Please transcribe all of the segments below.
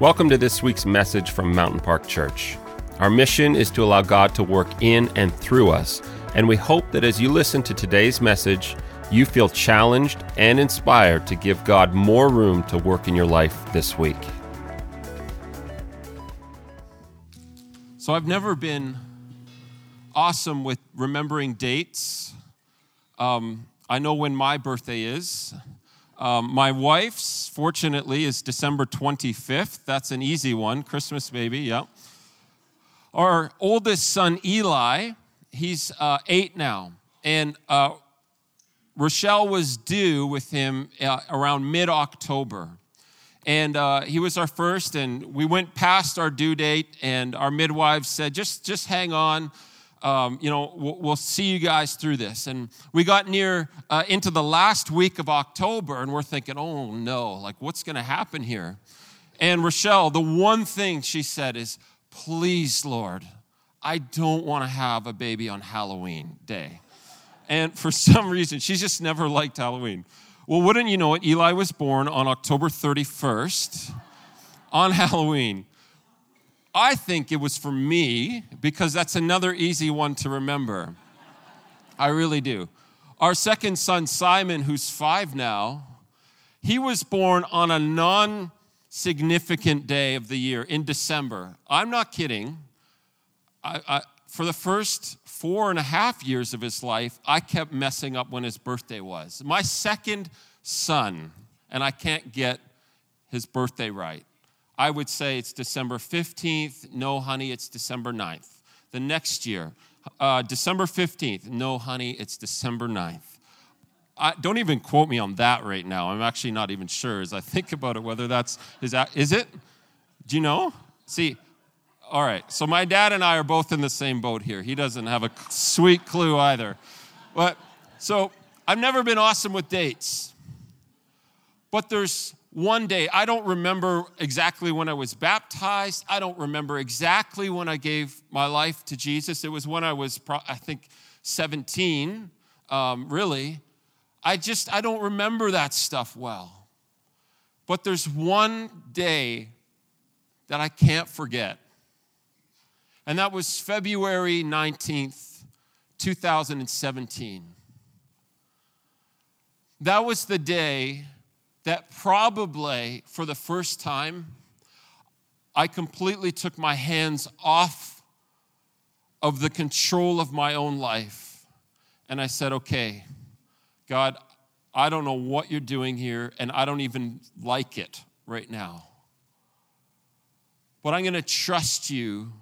Welcome to this week's message from Mountain Park Church. Our mission is to allow God to work in and through us, and we hope that as you listen to today's message, you feel challenged and inspired to give God more room to work in your life this week. So, I've never been awesome with remembering dates. Um, I know when my birthday is. Um, my wife's, fortunately, is December 25th. That's an easy one. Christmas baby, yeah. Our oldest son, Eli, he's uh, eight now. And uh, Rochelle was due with him uh, around mid October. And uh, he was our first, and we went past our due date, and our midwives said, just, just hang on um, you know, we'll, we'll, see you guys through this. And we got near uh, into the last week of October, and we're thinking, oh no, like what's going to happen here? And Rochelle, the one thing she said is, please, Lord, I don't want to have a baby on Halloween day. And for some reason, she's just never liked Halloween. Well, wouldn't you know it, Eli was born on October 31st on Halloween. I think it was for me because that's another easy one to remember. I really do. Our second son, Simon, who's five now, he was born on a non significant day of the year in December. I'm not kidding. I, I, for the first four and a half years of his life, I kept messing up when his birthday was. My second son, and I can't get his birthday right. I would say it's December 15th. No, honey, it's December 9th. The next year, uh, December 15th. No, honey, it's December 9th. I, don't even quote me on that right now. I'm actually not even sure as I think about it whether that's, is that, is it? Do you know? See, all right. So my dad and I are both in the same boat here. He doesn't have a sweet clue either. But so I've never been awesome with dates. But there's one day, I don't remember exactly when I was baptized. I don't remember exactly when I gave my life to Jesus. It was when I was, I think, 17, um, really. I just, I don't remember that stuff well. But there's one day that I can't forget. And that was February 19th, 2017. That was the day that probably for the first time, I completely took my hands off of the control of my own life. And I said, okay, God, I don't know what you're doing here, and I don't even like it right now. But I'm going to trust you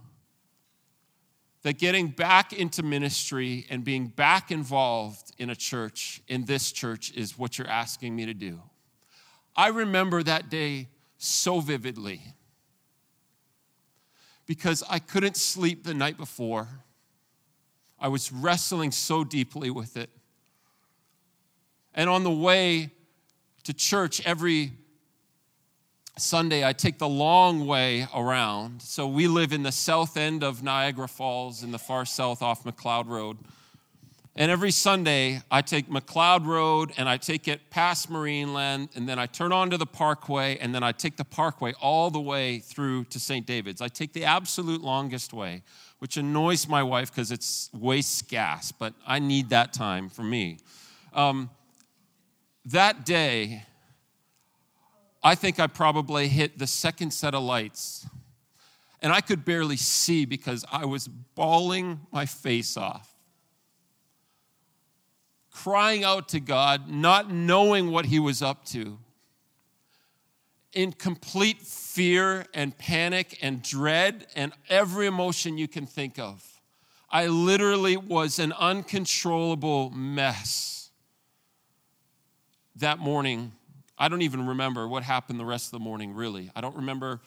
that getting back into ministry and being back involved in a church, in this church, is what you're asking me to do. I remember that day so vividly because I couldn't sleep the night before. I was wrestling so deeply with it. And on the way to church every Sunday, I take the long way around. So we live in the south end of Niagara Falls in the far south off McLeod Road. And every Sunday, I take McLeod Road and I take it past Marineland, and then I turn onto the parkway, and then I take the parkway all the way through to St. David's. I take the absolute longest way, which annoys my wife because it's wastes gas, but I need that time for me. Um, that day, I think I probably hit the second set of lights, and I could barely see because I was bawling my face off crying out to God, not knowing what he was up to, in complete fear and panic and dread and every emotion you can think of. I literally was an uncontrollable mess that morning. I don't even remember what happened the rest of the morning, really. I don't remember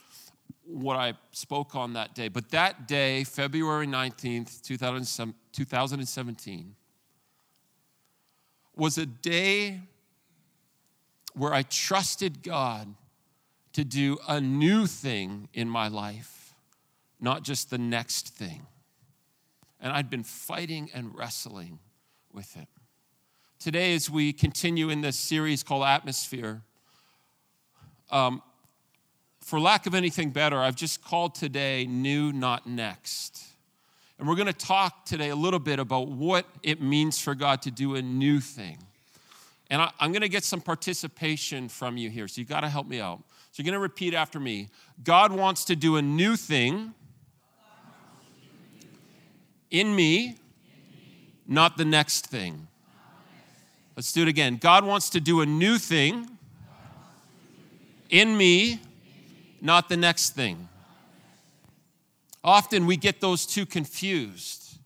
what I spoke on that day. But that day, February 19th, 2017, was a day where I trusted God to do a new thing in my life, not just the next thing. And I'd been fighting and wrestling with it. Today, as we continue in this series called Atmosphere, um, for lack of anything better, I've just called today New, Not Next. And we're going to talk today a little bit about what it means for God to do a new thing. And I, am going to get some participation from you here, so you've got to help me out. So you're going to repeat after me God wants to do a new thing in me, not the next thing. Let's do it again. God wants to do a new thing in me, not the next thing. Often we get those two confused.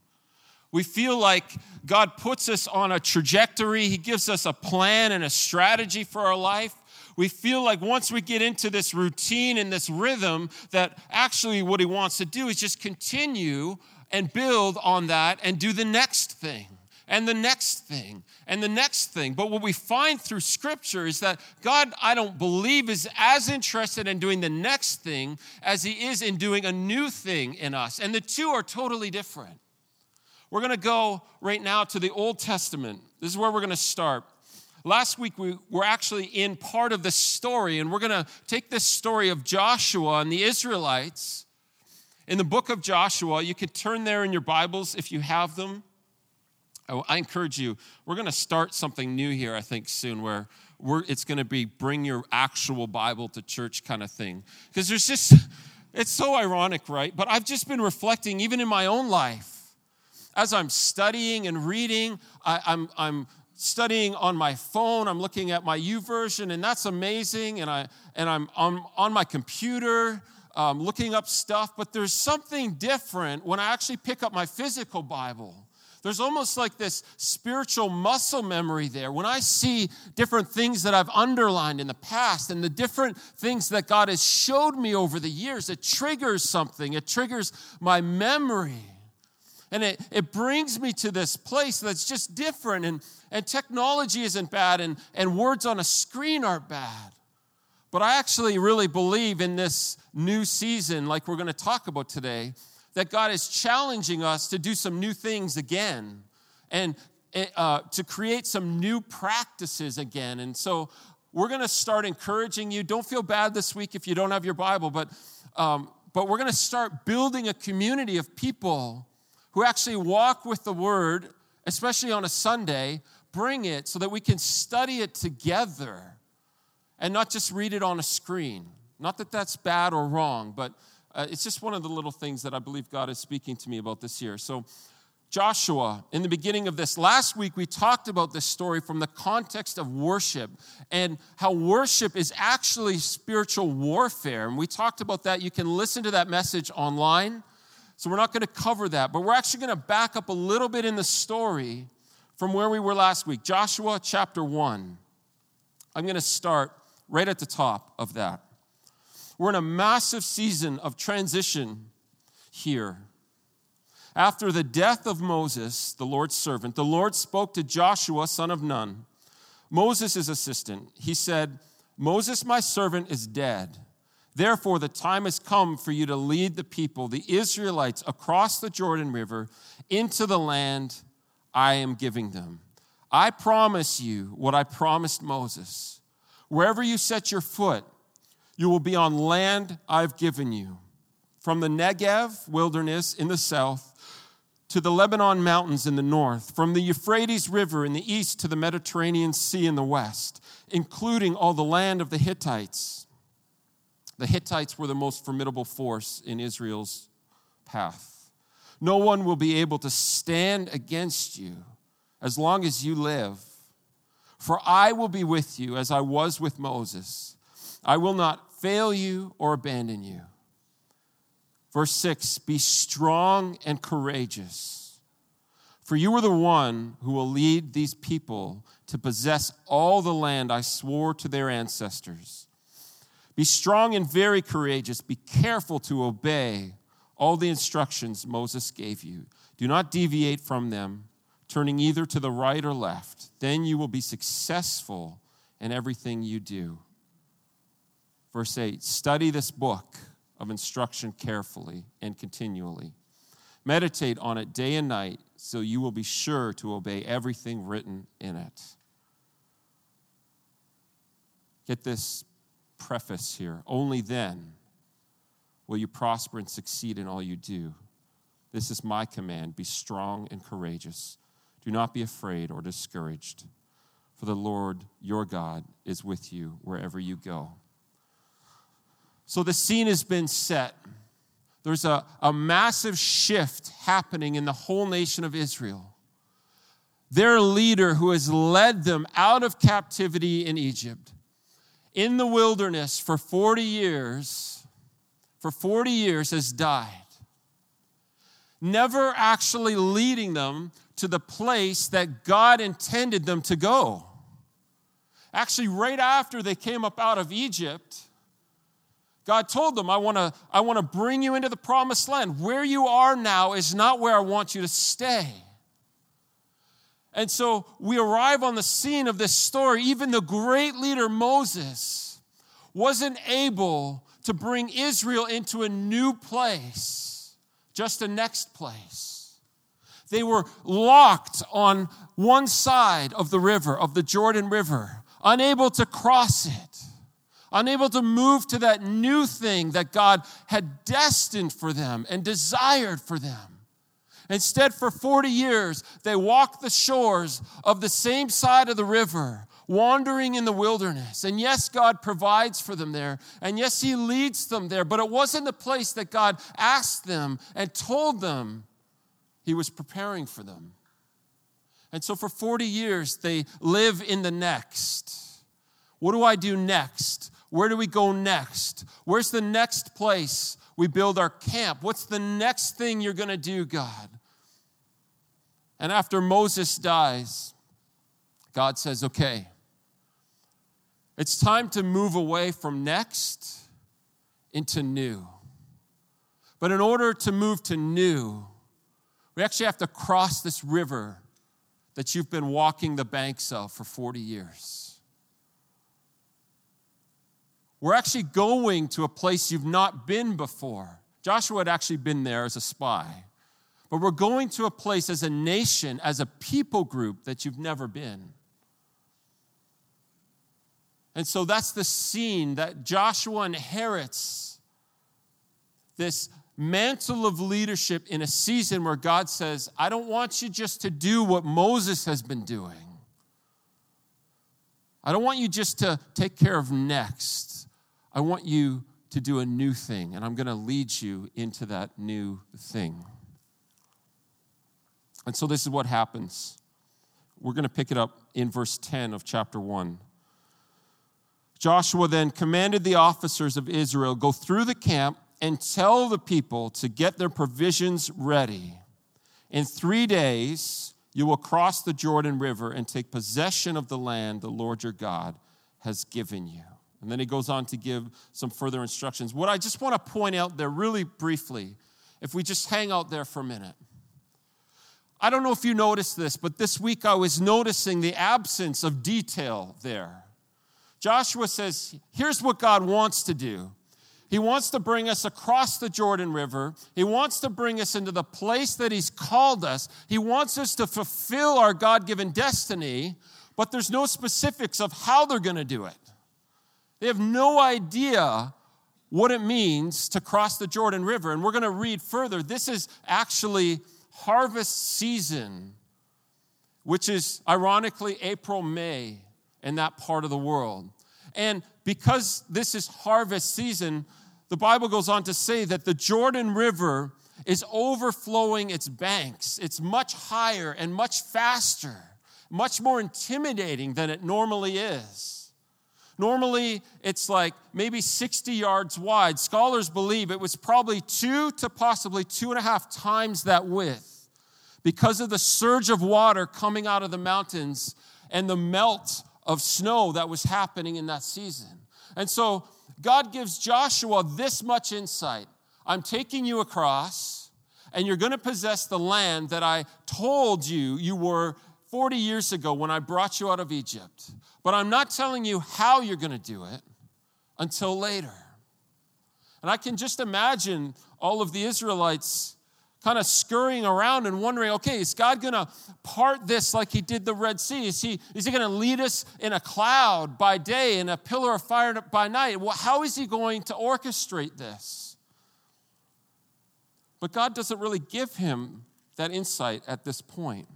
We feel like God puts us on a trajectory, He gives us a plan and a strategy for our life. We feel like once we get into this routine and this rhythm, that actually what He wants to do is just continue and build on that and do the next thing and the next thing and the next thing. But what we find through scripture is that God, I don't believe, is as interested in doing the next thing as he is in doing a new thing in us. And the two are totally different. We're going to go right now to the Old Testament. This is where we're going to start. Last week, we were actually in part of the story, and we're going to take this story of Joshua and the Israelites. In the book of Joshua, you could turn there in your Bibles if you have them. I encourage you, we're going to start something new here, I think, soon, where it's going to be bring your actual Bible to church kind of thing. Because there's just, it's so ironic, right? But I've just been reflecting, even in my own life, as I'm studying and reading, I, I'm, I'm studying on my phone. I'm looking at my YouVersion, and that's amazing. And, I, and I'm on, on my computer um, looking up stuff, but there's something different when I actually pick up my physical Bible. There's almost like this spiritual muscle memory there. When I see different things that I've underlined in the past and the different things that God has showed me over the years, it triggers something, it triggers my memory. And it, it brings me to this place that's just different. And, and technology isn't bad, and, and words on a screen aren't bad. But I actually really believe in this new season, like we're going to talk about today, that God is challenging us to do some new things again and eh, uh, to create some new practices again. And so we're going to start encouraging you. Don't feel bad this week if you don't have your Bible, but, um, but we're going to start building a community of people who actually walk with the Word, especially on a Sunday, bring it so that we can study it together and not just read it on a screen. Not that that's bad or wrong, but uh, it's just one of the little things that I believe God is speaking to me about this year. So, Joshua, in the beginning of this, last week we talked about this story from the context of worship and how worship is actually spiritual warfare. And we talked about that. You can listen to that message online. So we're not going to cover that, but we're actually going to back up a little bit in the story from where we were last week. Joshua chapter 1. I'm going to start right at the top of that. We're in a massive season of transition here. After the death of Moses, the Lord's servant, the Lord spoke to Joshua, son of Nun, Moses' assistant. He said, Moses, my servant, is dead. Therefore, the time has come for you to lead the people, the Israelites, across the Jordan River into the land I am giving them. I promise you what I promised Moses. Wherever you set your foot, you will be on land I've given you, from the Negev wilderness in the south to the Lebanon mountains in the north, from the Euphrates River in the east to the Mediterranean Sea in the west, including all the land of the Hittites. The Hittites were the most formidable force in Israel's path. No one will be able to stand against you as long as you live. For I will be with you as I was with Moses. I will not fail you or abandon you. Verse 6 Be strong and courageous, for you are the one who will lead these people to possess all the land I swore to their ancestors. Be strong and very courageous. Be careful to obey all the instructions Moses gave you. Do not deviate from them, turning either to the right or left. Then you will be successful in everything you do. Verse 8 Study this book of instruction carefully and continually. Meditate on it day and night so you will be sure to obey everything written in it. Get this preface here. Only then will you prosper and succeed in all you do. This is my command be strong and courageous. Do not be afraid or discouraged, for the Lord your God is with you wherever you go. So the scene has been set. There's a, a massive shift happening in the whole nation of Israel. Their leader, who has led them out of captivity in Egypt, in the wilderness for 40 years, for 40 years has died, never actually leading them to the place that God intended them to go. Actually, right after they came up out of Egypt, God told them, I want to I want to bring you into the promised land. Where you are now is not where I want you to stay. And so we arrive on the scene of this story. Even the great leader Moses wasn't able to bring Israel into a new place, just a next place. They were locked on one side of the river, of the Jordan River, unable to cross it, unable to move to that new thing that God had destined for them and desired for them. Instead, for 40 years, they walked the shores of the same side of the river, wandering in the wilderness. And yes, God provides for them there. And yes, He leads them there. But it wasn't the place that God asked them and told them He was preparing for them. And so for 40 years, they live in the next. What do I do next? Where do we go next? Where's the next place we build our camp? What's the next thing you're going to do, God? And after Moses dies, God says, okay, it's time to move away from next into new. But in order to move to new, we actually have to cross this river that you've been walking the banks of for 40 years. We're actually going to a place you've not been before. Joshua had actually been there as a spy. But we're going to a place as a nation, as a people group that you've never been. And so that's the scene that Joshua inherits this mantle of leadership in a season where God says, I don't want you just to do what Moses has been doing. I don't want you just to take care of next. I want you to do a new thing, and I'm going to lead you into that new thing. And so this is what happens. We're going to pick it up in verse 10 of chapter 1. Joshua then commanded the officers of Israel go through the camp and tell the people to get their provisions ready. In three days, you will cross the Jordan River and take possession of the land the Lord your God has given you. And then he goes on to give some further instructions. What I just want to point out there, really briefly, if we just hang out there for a minute. I don't know if you noticed this, but this week I was noticing the absence of detail there. Joshua says, here's what God wants to do. He wants to bring us across the Jordan River. He wants to bring us into the place that He's called us. He wants us to fulfill our God given destiny, but there's no specifics of how they're going to do it. They have no idea what it means to cross the Jordan River. And we're going to read further. This is actually harvest season, which is ironically April, May in that part of the world. And because this is harvest season, the Bible goes on to say that the Jordan River is overflowing its banks. It's much higher and much faster, much more intimidating than it normally is. Normally, it's like maybe 60 yards wide. Scholars believe it was probably two to possibly two and a half times that width because of the surge of water coming out of the mountains and the melt of snow that was happening in that season. And so God gives Joshua this much insight I'm taking you across, and you're going to possess the land that I told you you were 40 years ago when I brought you out of Egypt. But I'm not telling you how you're going to do it until later. And I can just imagine all of the Israelites kind of scurrying around and wondering, okay, is God going to part this like he did the Red Sea? Is he, is he going to lead us in a cloud by day and a pillar of fire by night? Well, how is he going to orchestrate this? But God doesn't really give him that insight at this point.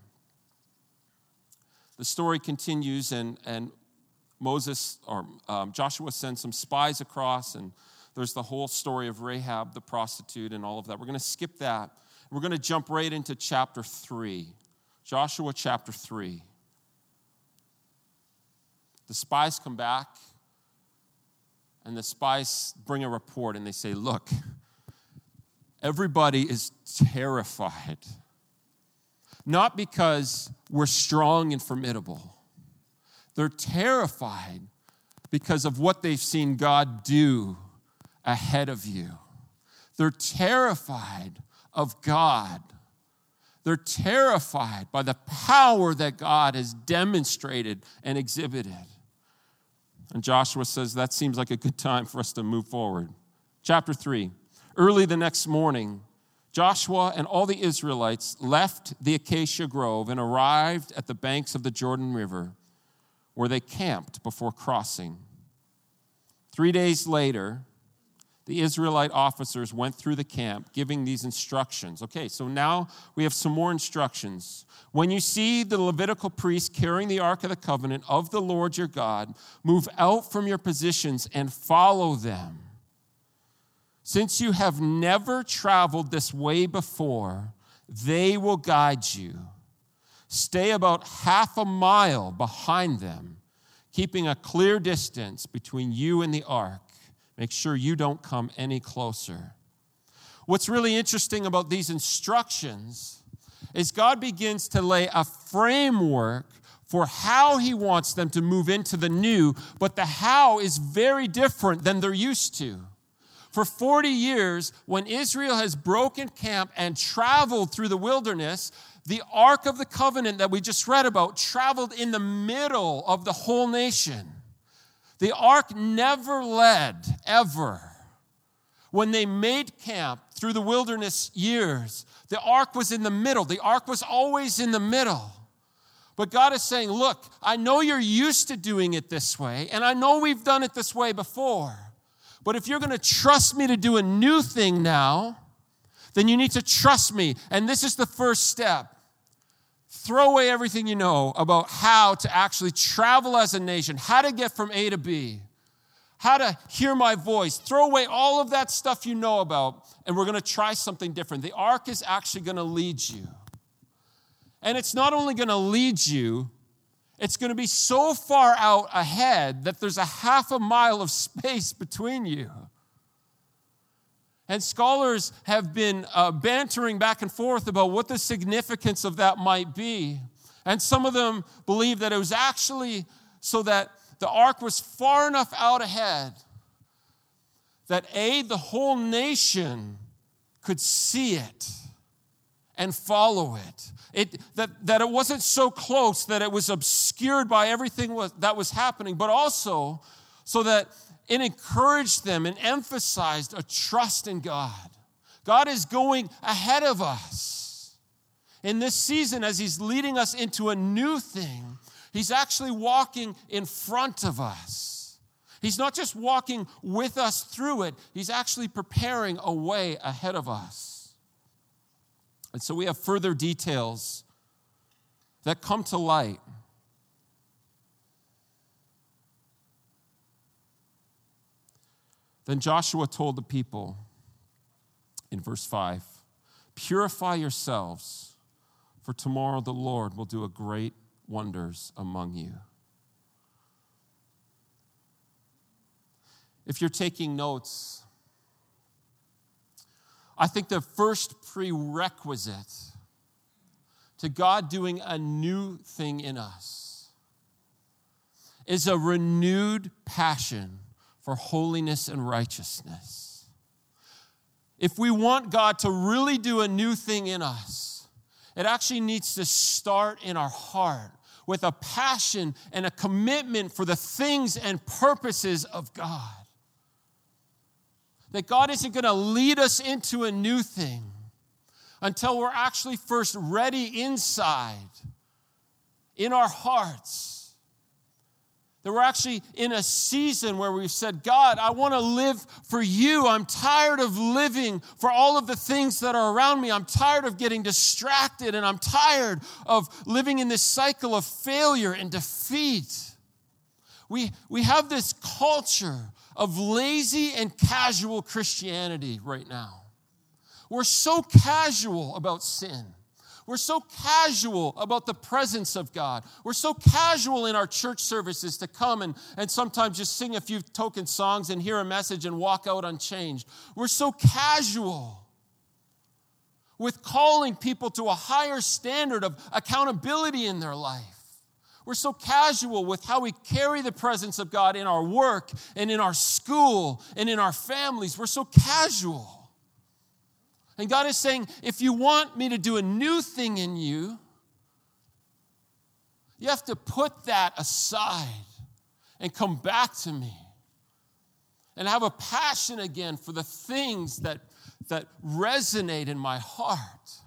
The story continues, and, and Moses or um, Joshua sends some spies across, and there's the whole story of Rahab, the prostitute, and all of that. We're going to skip that we're going to jump right into chapter 3. Joshua chapter 3. The spies come back, and the spies bring a report, and they say, Look, everybody is terrified. Not because we're strong and formidable, they're terrified because of what they've seen God do ahead of you. They're terrified of God. They're terrified by the power that God has demonstrated and exhibited. And Joshua says that seems like a good time for us to move forward. Chapter 3. Early the next morning, Joshua and all the Israelites left the acacia grove and arrived at the banks of the Jordan River, where they camped before crossing. Three days later, the Israelite officers went through the camp giving these instructions. Okay, so now we have some more instructions. When you see the Levitical priests carrying the Ark of the Covenant of the Lord your God, move out from your positions and follow them. Since you have never traveled this way before, they will guide you. Stay about half a mile behind them, keeping a clear distance between you and the ark Make sure you don't come any closer. What's really interesting about these instructions is God begins to lay a framework for how he wants them to move into the new, but the how is very different than they're used to. For 40 years, when Israel has broken camp and traveled through the wilderness, the Ark of the Covenant that we just read about traveled in the middle of the whole nation. The ark never led, ever. When they made camp through the wilderness years, the ark was in the middle. The ark was always in the middle. But God is saying, Look, I know you're used to doing it this way, and I know we've done it this way before. But if you're going to trust me to do a new thing now, then you need to trust me. And this is the first step. Throw away everything you know about how to actually travel as a nation, how to get from A to B, how to hear my voice. Throw away all of that stuff you know about, and we're going to try something different. The ark is actually going to lead you. And it's not only going to lead you, it's going to be so far out ahead that there's a half a mile of space between you. And scholars have been uh, bantering back and forth about what the significance of that might be. And some of them believe that it was actually so that the ark was far enough out ahead that A, the whole nation could see it and follow it. It that, that it wasn't so close that it was obscured by everything was, that was happening, but also so that it encouraged them and emphasized a trust in God. God is going ahead of us. In this season, as He's leading us into a new thing, He's actually walking in front of us. He's not just walking with us through it, He's actually preparing a way ahead of us. And so we have further details that come to light Then Joshua told the people in verse 5 Purify yourselves, for tomorrow the Lord will do great wonders among you. If you're taking notes, I think the first prerequisite to God doing a new thing in us is a renewed passion for holiness and righteousness. If we want God to really do a new thing in us, it actually needs to start in our heart with a passion and a commitment for the things and purposes of God. That God isn't going to lead us into a new thing until we're actually first ready inside, in our hearts. That we're actually in a season where we've said, God, I want to live for you. I'm tired of living for all of the things that are around me. I'm tired of getting distracted and I'm tired of living in this cycle of failure and defeat. We, we have this culture of lazy and casual Christianity right now. We're so casual about sin. We're so casual about the presence of God. We're so casual in our church services to come and, and sometimes just sing a few token songs and hear a message and walk out unchanged. We're so casual with calling people to a higher standard of accountability in their life. We're so casual with how we carry the presence of God in our work and in our school and in our families. We're so casual. And God is saying, if you want me to do a new thing in you, you have to put that aside and come back to me and have a passion again for the things that, that resonate in my heart.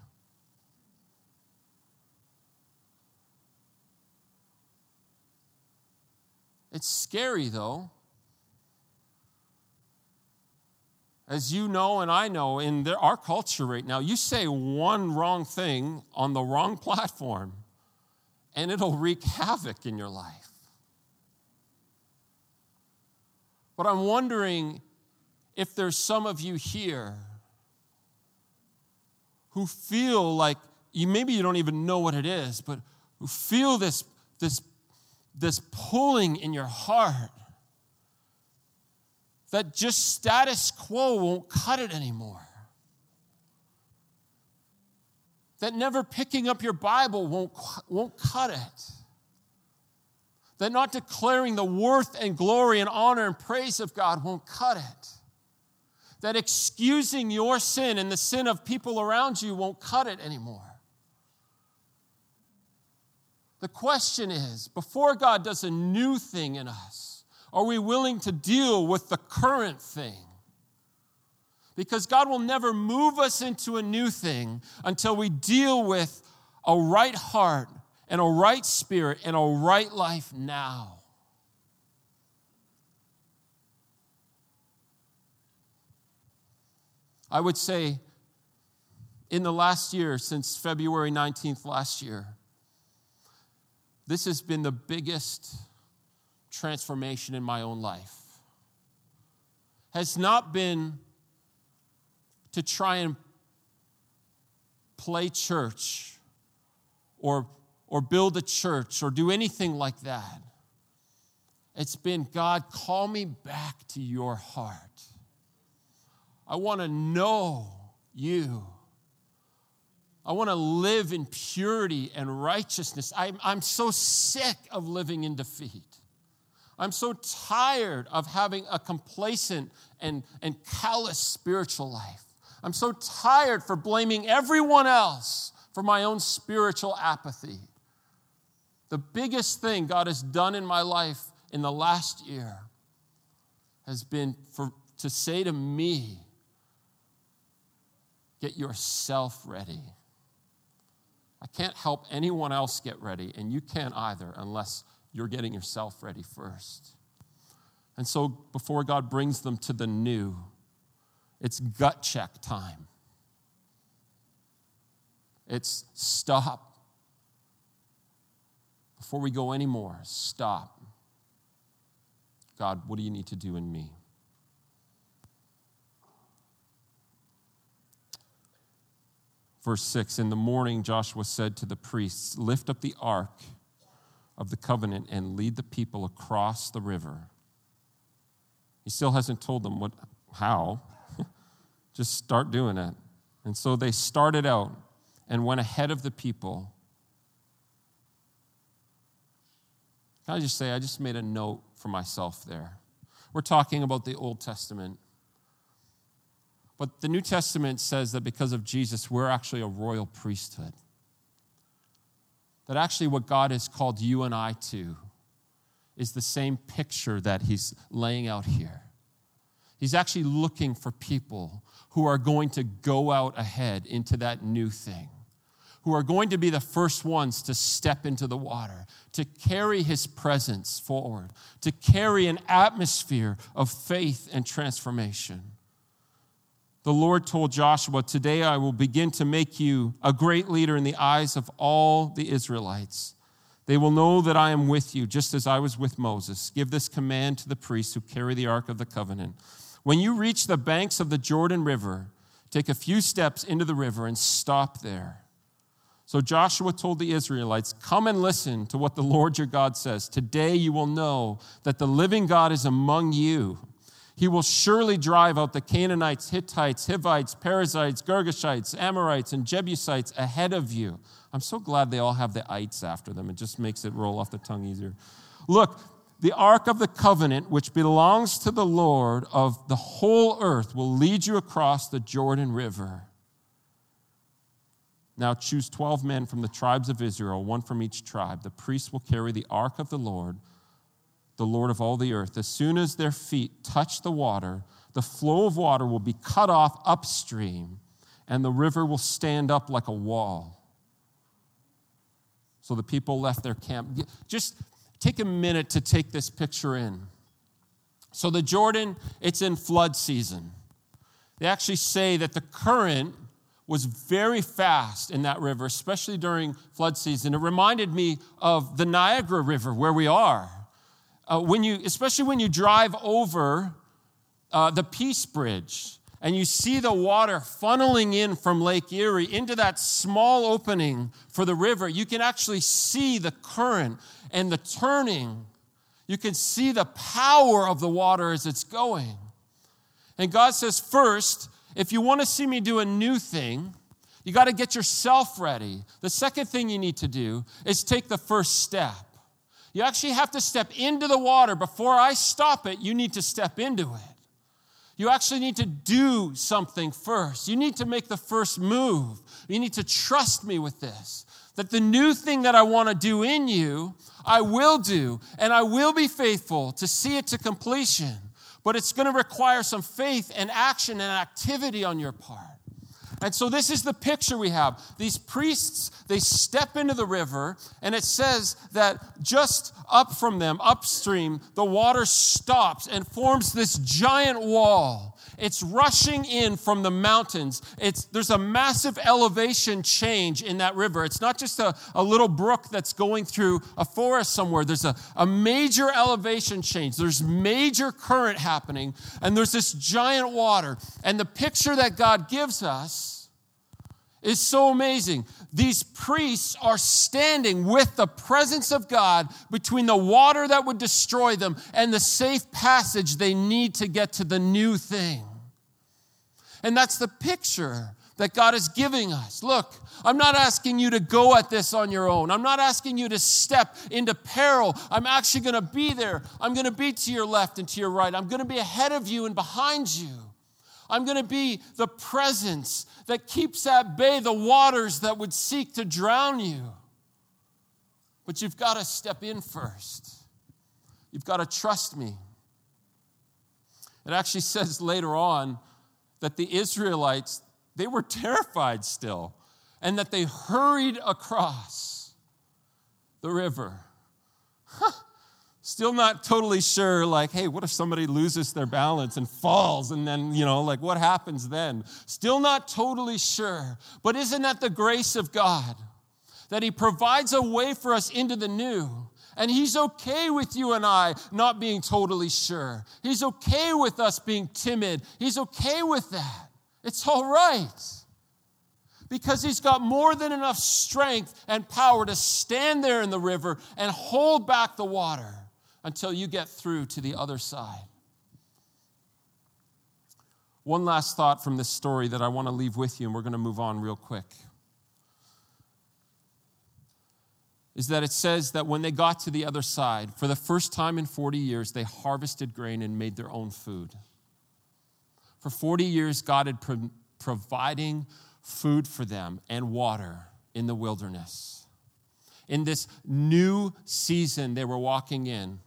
It's scary, though. as you know and I know, in our culture right now, you say one wrong thing on the wrong platform, and it'll wreak havoc in your life. But I'm wondering if there's some of you here who feel like you maybe you don't even know what it is, but who feel this, this, this pulling in your heart that just status quo won't cut it anymore. That never picking up your Bible won't, won't cut it. That not declaring the worth and glory and honor and praise of God won't cut it. That excusing your sin and the sin of people around you won't cut it anymore. The question is before God does a new thing in us, are we willing to deal with the current thing? Because God will never move us into a new thing until we deal with a right heart and a right spirit and a right life now. I would say in the last year, since February 19th last year, this has been the biggest transformation in my own life has not been to try and play church or, or build a church or do anything like that. It's been, God, call me back to your heart. I want to know you. I want to live in purity and righteousness. I'm, I'm so sick of living in defeat. I'm so tired of having a complacent and, and callous spiritual life. I'm so tired for blaming everyone else for my own spiritual apathy. The biggest thing God has done in my life in the last year has been for, to say to me, get yourself ready. I can't help anyone else get ready, and you can't either unless you're getting yourself ready first. And so, before God brings them to the new, it's gut check time. It's stop. Before we go anymore, stop. God, what do you need to do in me? Verse 6 In the morning, Joshua said to the priests, Lift up the ark of the covenant and lead the people across the river. He still hasn't told them what, how. Just start doing it. And so they started out and went ahead of the people. Can I just say, I just made a note for myself there. We're talking about the Old Testament. But the New Testament says that because of Jesus, we're actually a royal priesthood that actually what God has called you and I to is the same picture that He's laying out here. He's actually looking for people who are going to go out ahead into that new thing, who are going to be the first ones to step into the water, to carry his presence forward, to carry an atmosphere of faith and transformation. The Lord told Joshua, Today I will begin to make you a great leader in the eyes of all the Israelites. They will know that I am with you, just as I was with Moses. Give this command to the priests who carry the ark of the covenant. When you reach the banks of the Jordan River, take a few steps into the river and stop there. So Joshua told the Israelites, Come and listen to what the Lord your God says. Today you will know that the living God is among you. He will surely drive out the Canaanites, Hittites, Hivites, Perizzites, Girgashites, Amorites, and Jebusites ahead of you. I'm so glad they all have the ites after them. It just makes it roll off the tongue easier. Look, the ark of the covenant, which belongs to the Lord of the whole earth, will lead you across the Jordan River. Now choose 12 men from the tribes of Israel, one from each tribe. The priests will carry the ark of the Lord, the Lord of all the earth. As soon as their feet touch the water, the flow of water will be cut off upstream, and the river will stand up like a wall. So the people left their camp. Just take a minute to take this picture in. So the Jordan, it's in flood season. They actually say that the current was very fast in that river, especially during flood season. It reminded me of the Niagara River where we are. Uh, when you, especially when you drive over uh, the Peace Bridge, and you see the water funneling in from Lake Erie into that small opening for the river, you can actually see the current and the turning. You can see the power of the water as it's going. And God says, first, if you want to see me do a new thing, you got to get yourself ready. The second thing you need to do is take the first step. You actually have to step into the water. Before I stop it, you need to step into it. You actually need to do something first. You need to make the first move. You need to trust me with this. That the new thing that I want to do in you, I will do, and I will be faithful to see it to completion. But it's going to require some faith and action and activity on your part. And so this is the picture we have. These priests, they step into the river, and it says that just up from them, upstream, the water stops and forms this giant wall. It's rushing in from the mountains. It's, there's a massive elevation change in that river. It's not just a, a little brook that's going through a forest somewhere. There's a, a major elevation change. There's major current happening, and there's this giant water. And the picture that God gives us is so amazing. These priests are standing with the presence of God between the water that would destroy them and the safe passage they need to get to the new thing. And that's the picture that God is giving us. Look, I'm not asking you to go at this on your own. I'm not asking you to step into peril. I'm actually going to be there. I'm going to be to your left and to your right. I'm going to be ahead of you and behind you. I'm going to be the presence that keeps at bay the waters that would seek to drown you. But you've got to step in first. You've got to trust me. It actually says later on that the Israelites, they were terrified still, and that they hurried across the river. Huh. Still not totally sure, like, hey, what if somebody loses their balance and falls? And then, you know, like, what happens then? Still not totally sure. But isn't that the grace of God? That He provides a way for us into the new. And He's okay with you and I not being totally sure. He's okay with us being timid. He's okay with that. It's all right because he's got more than enough strength and power to stand there in the river and hold back the water until you get through to the other side. One last thought from this story that I want to leave with you, and we're going to move on real quick. Is that it says that when they got to the other side, for the first time in 40 years, they harvested grain and made their own food. For 40 years, God had pro- providing food for them and water in the wilderness. In this new season they were walking in,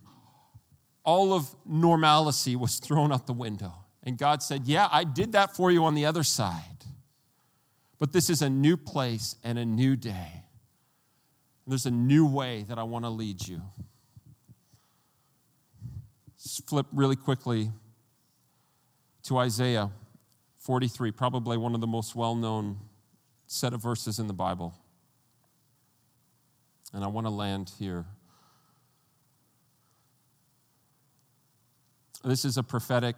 all of normalcy was thrown out the window. And God said, Yeah, I did that for you on the other side. But this is a new place and a new day. There's a new way that I want to lead you. Let's flip really quickly to Isaiah 43, probably one of the most well known set of verses in the Bible. And I want to land here. This is a prophetic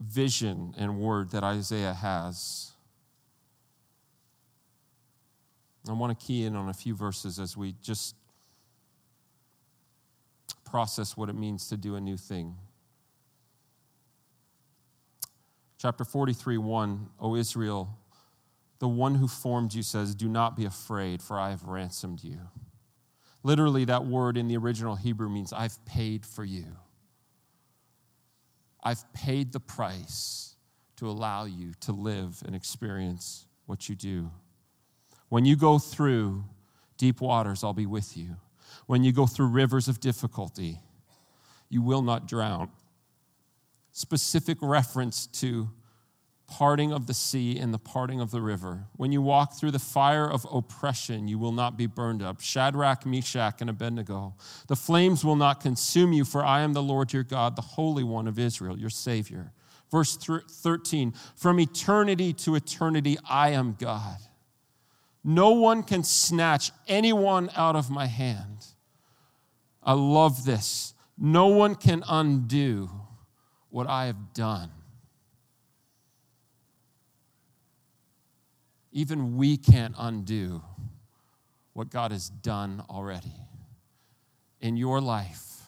vision and word that Isaiah has. I want to key in on a few verses as we just process what it means to do a new thing. Chapter 43, 1, O Israel, the one who formed you says, Do not be afraid, for I have ransomed you. Literally, that word in the original Hebrew means I've paid for you. I've paid the price to allow you to live and experience what you do. When you go through deep waters, I'll be with you. When you go through rivers of difficulty, you will not drown. Specific reference to parting of the sea and the parting of the river. When you walk through the fire of oppression, you will not be burned up. Shadrach, Meshach, and Abednego. The flames will not consume you, for I am the Lord your God, the Holy One of Israel, your Savior. Verse 13 From eternity to eternity, I am God. No one can snatch anyone out of my hand. I love this. No one can undo what I have done. Even we can't undo what God has done already in your life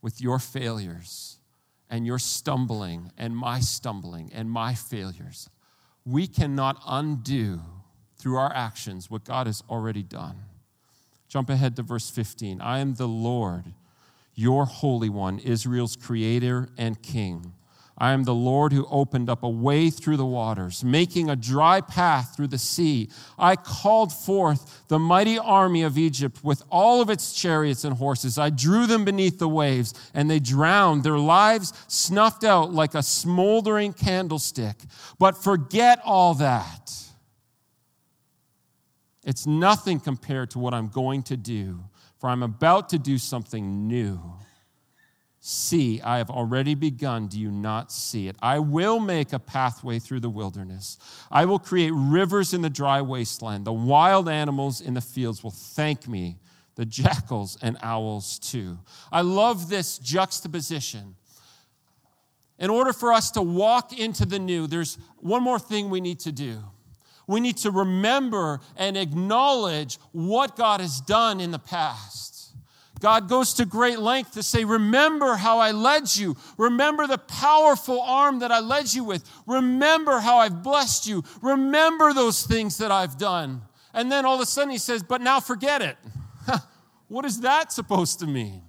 with your failures and your stumbling and my stumbling and my failures. We cannot undo through our actions what God has already done. Jump ahead to verse 15. I am the Lord, your Holy One, Israel's Creator and King. I am the Lord who opened up a way through the waters, making a dry path through the sea. I called forth the mighty army of Egypt with all of its chariots and horses. I drew them beneath the waves, and they drowned, their lives snuffed out like a smoldering candlestick. But forget all that. It's nothing compared to what I'm going to do, for I'm about to do something new. See, I have already begun. Do you not see it? I will make a pathway through the wilderness. I will create rivers in the dry wasteland. The wild animals in the fields will thank me, the jackals and owls too. I love this juxtaposition. In order for us to walk into the new, there's one more thing we need to do we need to remember and acknowledge what God has done in the past. God goes to great length to say, Remember how I led you. Remember the powerful arm that I led you with. Remember how I've blessed you. Remember those things that I've done. And then all of a sudden he says, But now forget it. what is that supposed to mean?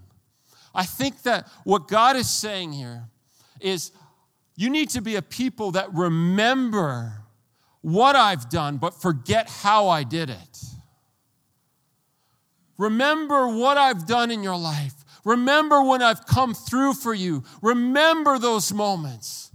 I think that what God is saying here is you need to be a people that remember what I've done, but forget how I did it. Remember what I've done in your life. Remember when I've come through for you. Remember those moments.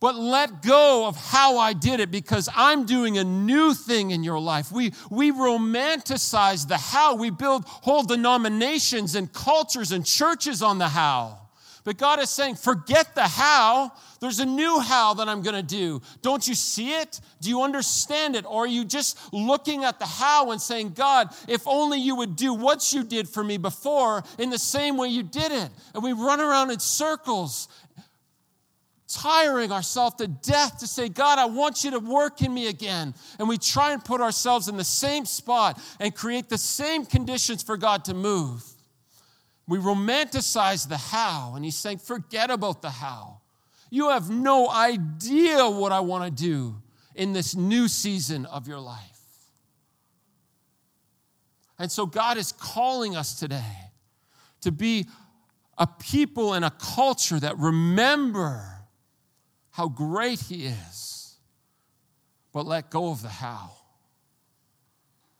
But let go of how I did it because I'm doing a new thing in your life. We, we romanticize the how. We build whole denominations and cultures and churches on the how. But God is saying, forget the how. There's a new how that I'm going to do. Don't you see it? Do you understand it? Or are you just looking at the how and saying, God, if only you would do what you did for me before in the same way you did it? And we run around in circles, tiring ourselves to death to say, God, I want you to work in me again. And we try and put ourselves in the same spot and create the same conditions for God to move. We romanticize the how, and he's saying, forget about the how. You have no idea what I want to do in this new season of your life. And so, God is calling us today to be a people and a culture that remember how great He is, but let go of the how.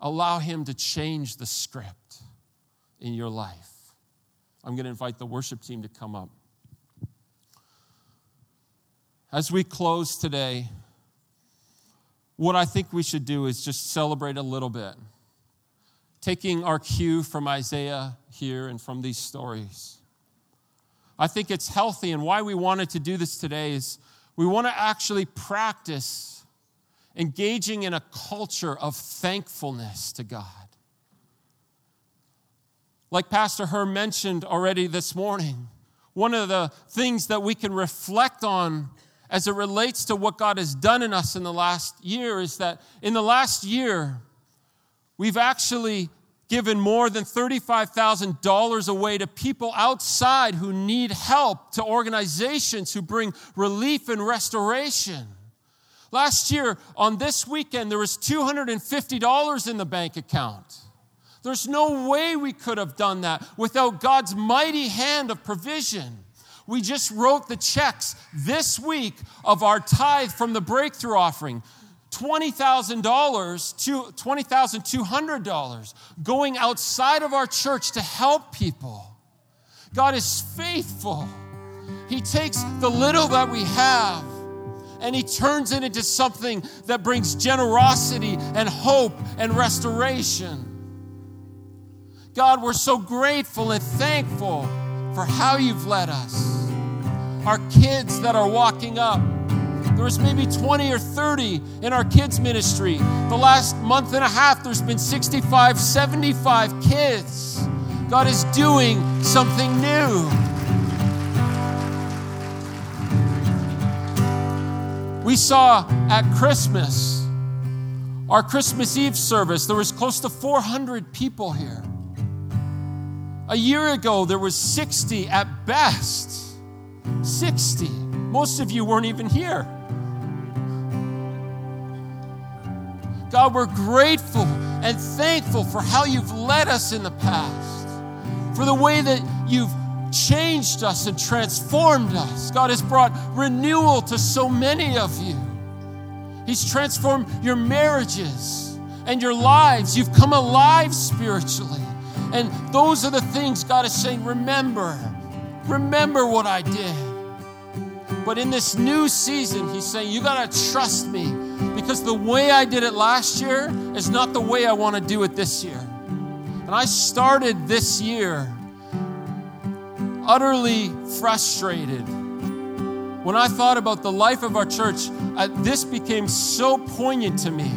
Allow Him to change the script in your life. I'm going to invite the worship team to come up. As we close today, what I think we should do is just celebrate a little bit. Taking our cue from Isaiah here and from these stories. I think it's healthy, and why we wanted to do this today is we want to actually practice engaging in a culture of thankfulness to God. Like Pastor Herm mentioned already this morning, one of the things that we can reflect on as it relates to what God has done in us in the last year is that in the last year, we've actually given more than $35,000 away to people outside who need help, to organizations who bring relief and restoration. Last year, on this weekend, there was $250 in the bank account. There's no way we could have done that without God's mighty hand of provision. We just wrote the checks this week of our tithe from the breakthrough offering. $20,000 to $20,200 going outside of our church to help people. God is faithful. He takes the little that we have and He turns it into something that brings generosity and hope and restoration. God, we're so grateful and thankful for how you've led us. Our kids that are walking up, there was maybe 20 or 30 in our kids' ministry. The last month and a half, there's been 65, 75 kids. God is doing something new. We saw at Christmas, our Christmas Eve service, there was close to 400 people here. A year ago, there was 60 at best. 60. Most of you weren't even here. God, we're grateful and thankful for how you've led us in the past, for the way that you've changed us and transformed us. God has brought renewal to so many of you. He's transformed your marriages and your lives. You've come alive spiritually. And those are the things God is saying remember, remember what I did. But in this new season, He's saying, You got to trust me because the way I did it last year is not the way I want to do it this year. And I started this year utterly frustrated. When I thought about the life of our church, uh, this became so poignant to me.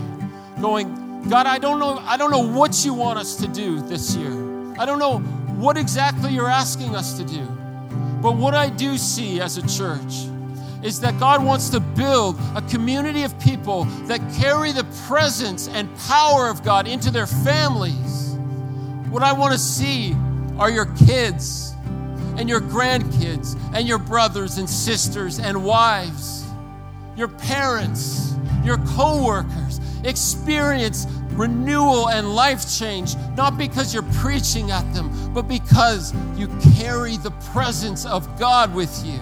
Going, God, I don't know, I don't know what you want us to do this year. I don't know what exactly you're asking us to do. But what I do see as a church is that God wants to build a community of people that carry the presence and power of God into their families. What I want to see are your kids and your grandkids and your brothers and sisters and wives, your parents, your coworkers experience renewal and life change, not because you're preaching at them, but because you carry the presence of God with you.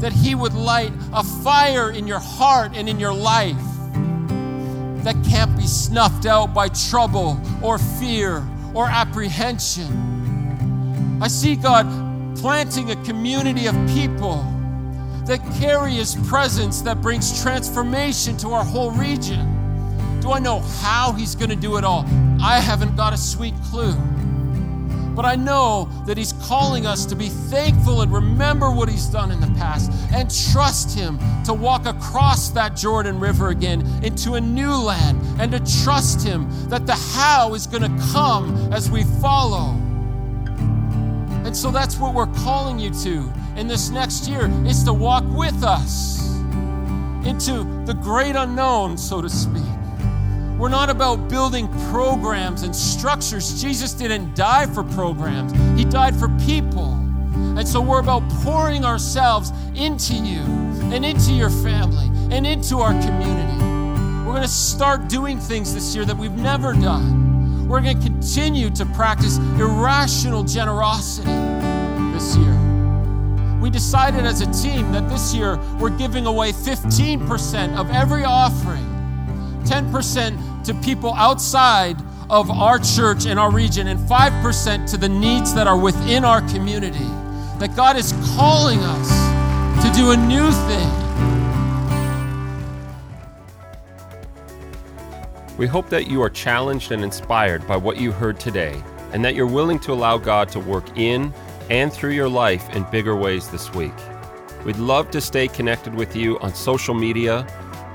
That He would light a fire in your heart and in your life that can't be snuffed out by trouble or fear or apprehension. I see God planting a community of people that carry His presence that brings transformation to our whole region. Do I know how He's going to do it all? I haven't got a sweet clue. But I know that He's calling us to be thankful and remember what He's done in the past and trust Him to walk across that Jordan River again into a new land and to trust Him that the how is going to come as we follow. And so that's what we're calling you to in this next year is to walk with us into the great unknown, so to speak. We're not about building programs and structures. Jesus didn't die for programs, He died for people. And so we're about pouring ourselves into you and into your family and into our community. We're going to start doing things this year that we've never done. We're going to continue to practice irrational generosity this year. We decided as a team that this year we're giving away 15% of every offering, 10% to people outside of our church and our region, and 5% to the needs that are within our community. That God is calling us to do a new thing. We hope that you are challenged and inspired by what you heard today, and that you're willing to allow God to work in and through your life in bigger ways this week. We'd love to stay connected with you on social media